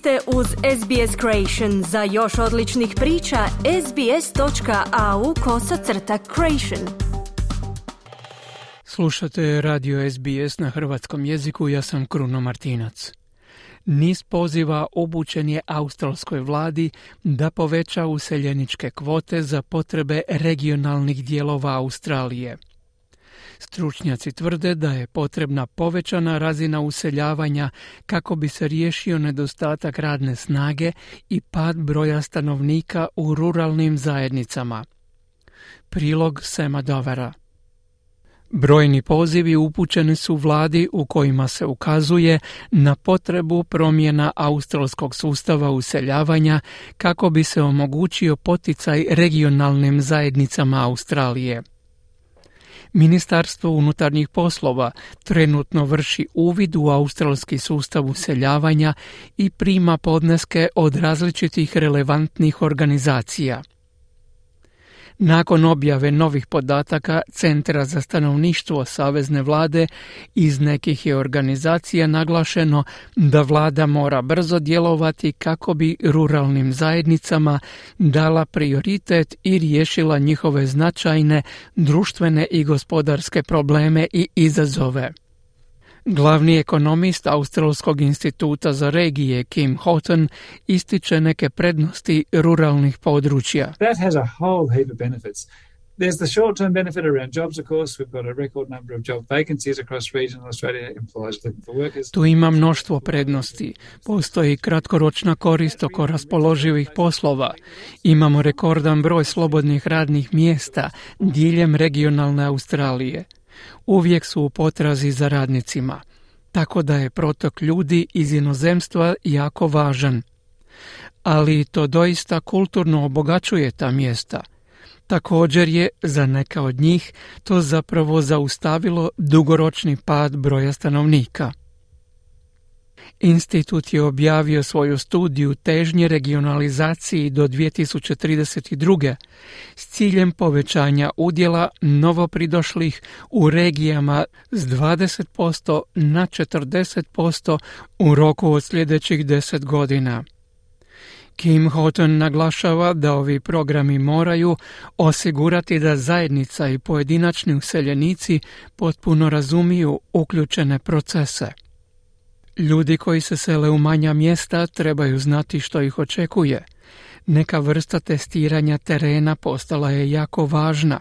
ste uz SBS Creation. Za još odličnih priča, sbs.au kosacrta creation. Slušate radio SBS na hrvatskom jeziku, ja sam Kruno Martinac. Niz poziva obučen je australskoj vladi da poveća useljeničke kvote za potrebe regionalnih dijelova Australije – Stručnjaci tvrde da je potrebna povećana razina useljavanja kako bi se riješio nedostatak radne snage i pad broja stanovnika u ruralnim zajednicama. Prilog Sema Dovera Brojni pozivi upućeni su vladi u kojima se ukazuje na potrebu promjena australskog sustava useljavanja kako bi se omogućio poticaj regionalnim zajednicama Australije. Ministarstvo unutarnjih poslova trenutno vrši uvid u australski sustav useljavanja i prima podneske od različitih relevantnih organizacija. Nakon objave novih podataka Centra za stanovništvo Savezne vlade iz nekih je organizacija naglašeno da vlada mora brzo djelovati kako bi ruralnim zajednicama dala prioritet i riješila njihove značajne društvene i gospodarske probleme i izazove. Glavni ekonomist Australskog instituta za regije Kim Houghton ističe neke prednosti ruralnih područja. That has a whole heap of benefits. There's the short-term benefit around jobs, of course. We've got a record number of job vacancies across regional Australia, employers looking for workers. Tu ima mnoštvo prednosti. Postoji kratkoročna korist oko raspoloživih poslova. Imamo rekordan broj slobodnih radnih mjesta diljem regionalne Australije uvijek su u potrazi za radnicima, tako da je protok ljudi iz inozemstva jako važan. Ali to doista kulturno obogaćuje ta mjesta. Također je za neka od njih to zapravo zaustavilo dugoročni pad broja stanovnika. Institut je objavio svoju studiju težnje regionalizaciji do 2032. s ciljem povećanja udjela novopridošlih u regijama s 20% na 40% u roku od sljedećih 10 godina. Kim Houghton naglašava da ovi programi moraju osigurati da zajednica i pojedinačni useljenici potpuno razumiju uključene procese. Ljudi koji se sele u manja mjesta trebaju znati što ih očekuje. Neka vrsta testiranja terena postala je jako važna.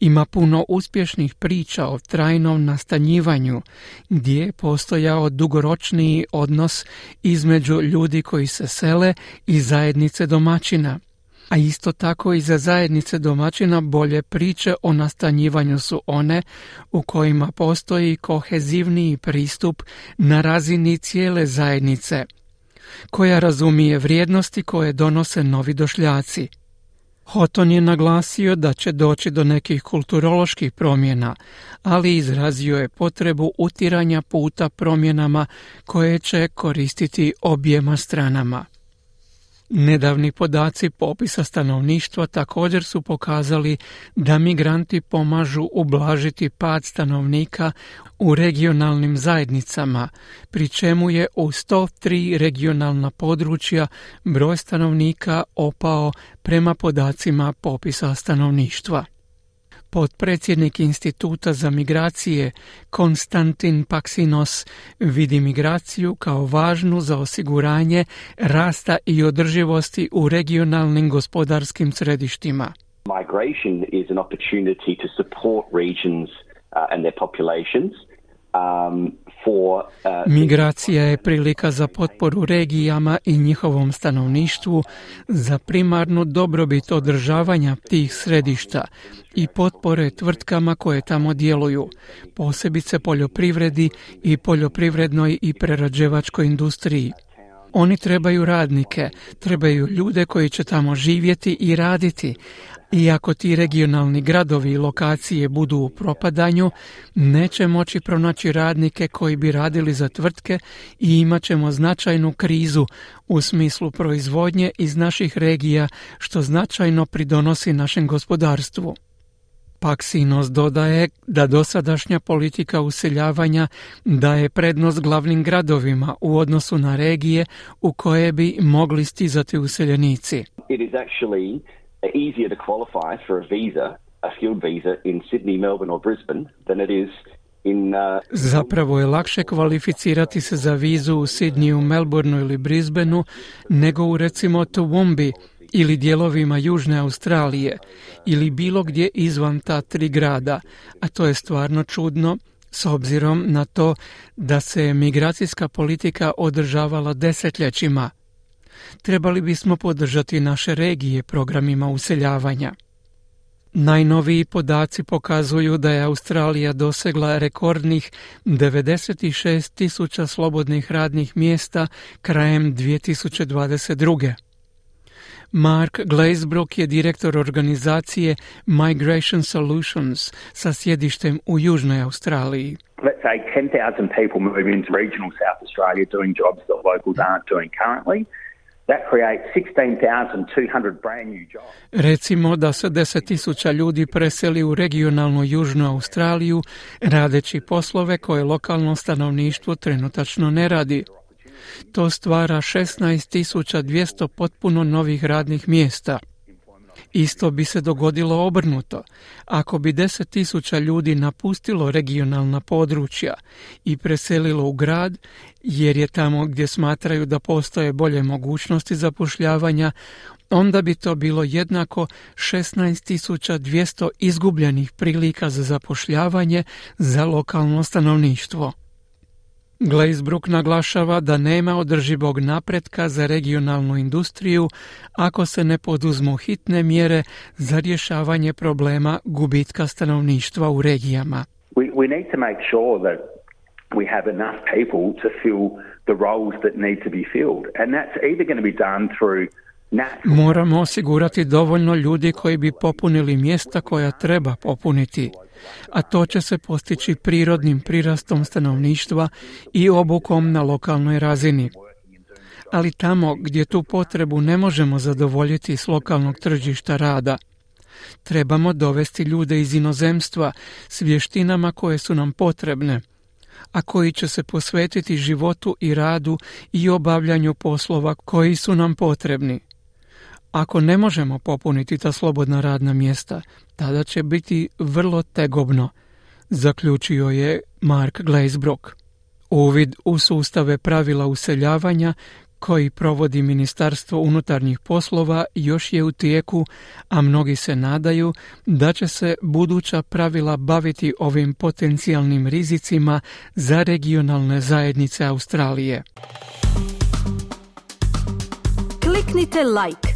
Ima puno uspješnih priča o trajnom nastanjivanju, gdje je postojao dugoročniji odnos između ljudi koji se sele i zajednice domaćina a isto tako i za zajednice domaćina bolje priče o nastanjivanju su one u kojima postoji kohezivniji pristup na razini cijele zajednice, koja razumije vrijednosti koje donose novi došljaci. Hoton je naglasio da će doći do nekih kulturoloških promjena, ali izrazio je potrebu utiranja puta promjenama koje će koristiti objema stranama. Nedavni podaci popisa stanovništva također su pokazali da migranti pomažu ublažiti pad stanovnika u regionalnim zajednicama, pri čemu je u 103 regionalna područja broj stanovnika opao prema podacima popisa stanovništva. Potpredsjednik Instituta za migracije Konstantin Paksinos vidi migraciju kao važnu za osiguranje rasta i održivosti u regionalnim gospodarskim središtima. Migration is an opportunity to support regions uh, and their populations Migracija je prilika za potporu regijama i njihovom stanovništvu za primarnu dobrobit održavanja tih središta i potpore tvrtkama koje tamo djeluju, posebice poljoprivredi i poljoprivrednoj i prerađevačkoj industriji. Oni trebaju radnike, trebaju ljude koji će tamo živjeti i raditi, i ako ti regionalni gradovi i lokacije budu u propadanju, neće moći pronaći radnike koji bi radili za tvrtke i imat ćemo značajnu krizu u smislu proizvodnje iz naših regija, što značajno pridonosi našem gospodarstvu. Paksinos dodaje da dosadašnja politika useljavanja daje prednost glavnim gradovima u odnosu na regije u koje bi mogli stizati useljenici. Easier to qualify for a visa, a skilled visa in Sydney, Melbourne or Brisbane than it is in, uh... Zapravo je lakše kvalificirati se za vizu u Sidniju, Melbourneu ili Brisbaneu nego u recimo Toowoomba ili dijelovima Južne Australije ili bilo gdje izvan ta tri grada, a to je stvarno čudno s obzirom na to da se migracijska politika održavala desetljećima. Trebali bismo podržati naše regije programima useljavanja. Najnoviji podaci pokazuju da je Australija dosegla rekordnih 96 tisuća slobodnih radnih mjesta krajem 2022. Mark Glazebrook je direktor organizacije Migration Solutions sa sjedištem u Južnoj Australiji. Let's say 10,000 people move into regional South Australia doing jobs that locals aren't doing currently. That creates 16,200 brand new jobs. Recimo da se 10.000 ljudi preseli u regionalnu Južnu Australiju radeći poslove koje lokalno stanovništvo trenutačno ne radi. To stvara 16.200 potpuno novih radnih mjesta. Isto bi se dogodilo obrnuto. Ako bi 10.000 ljudi napustilo regionalna područja i preselilo u grad, jer je tamo gdje smatraju da postoje bolje mogućnosti zapošljavanja, onda bi to bilo jednako 16.200 izgubljenih prilika za zapošljavanje za lokalno stanovništvo. Glazebrook naglašava da nema održivog napretka za regionalnu industriju ako se ne poduzmu hitne mjere za rješavanje problema gubitka stanovništva u regijama. We, we need to make sure that we have enough people to fill the roles that need to be filled. And that's either going to be done through Moramo osigurati dovoljno ljudi koji bi popunili mjesta koja treba popuniti, a to će se postići prirodnim prirastom stanovništva i obukom na lokalnoj razini. Ali tamo gdje tu potrebu ne možemo zadovoljiti s lokalnog tržišta rada, trebamo dovesti ljude iz inozemstva s vještinama koje su nam potrebne, a koji će se posvetiti životu i radu i obavljanju poslova koji su nam potrebni. Ako ne možemo popuniti ta slobodna radna mjesta, tada će biti vrlo tegobno, zaključio je Mark Glazebrook. Uvid u sustave pravila useljavanja koji provodi Ministarstvo unutarnjih poslova još je u tijeku, a mnogi se nadaju da će se buduća pravila baviti ovim potencijalnim rizicima za regionalne zajednice Australije. Kliknite like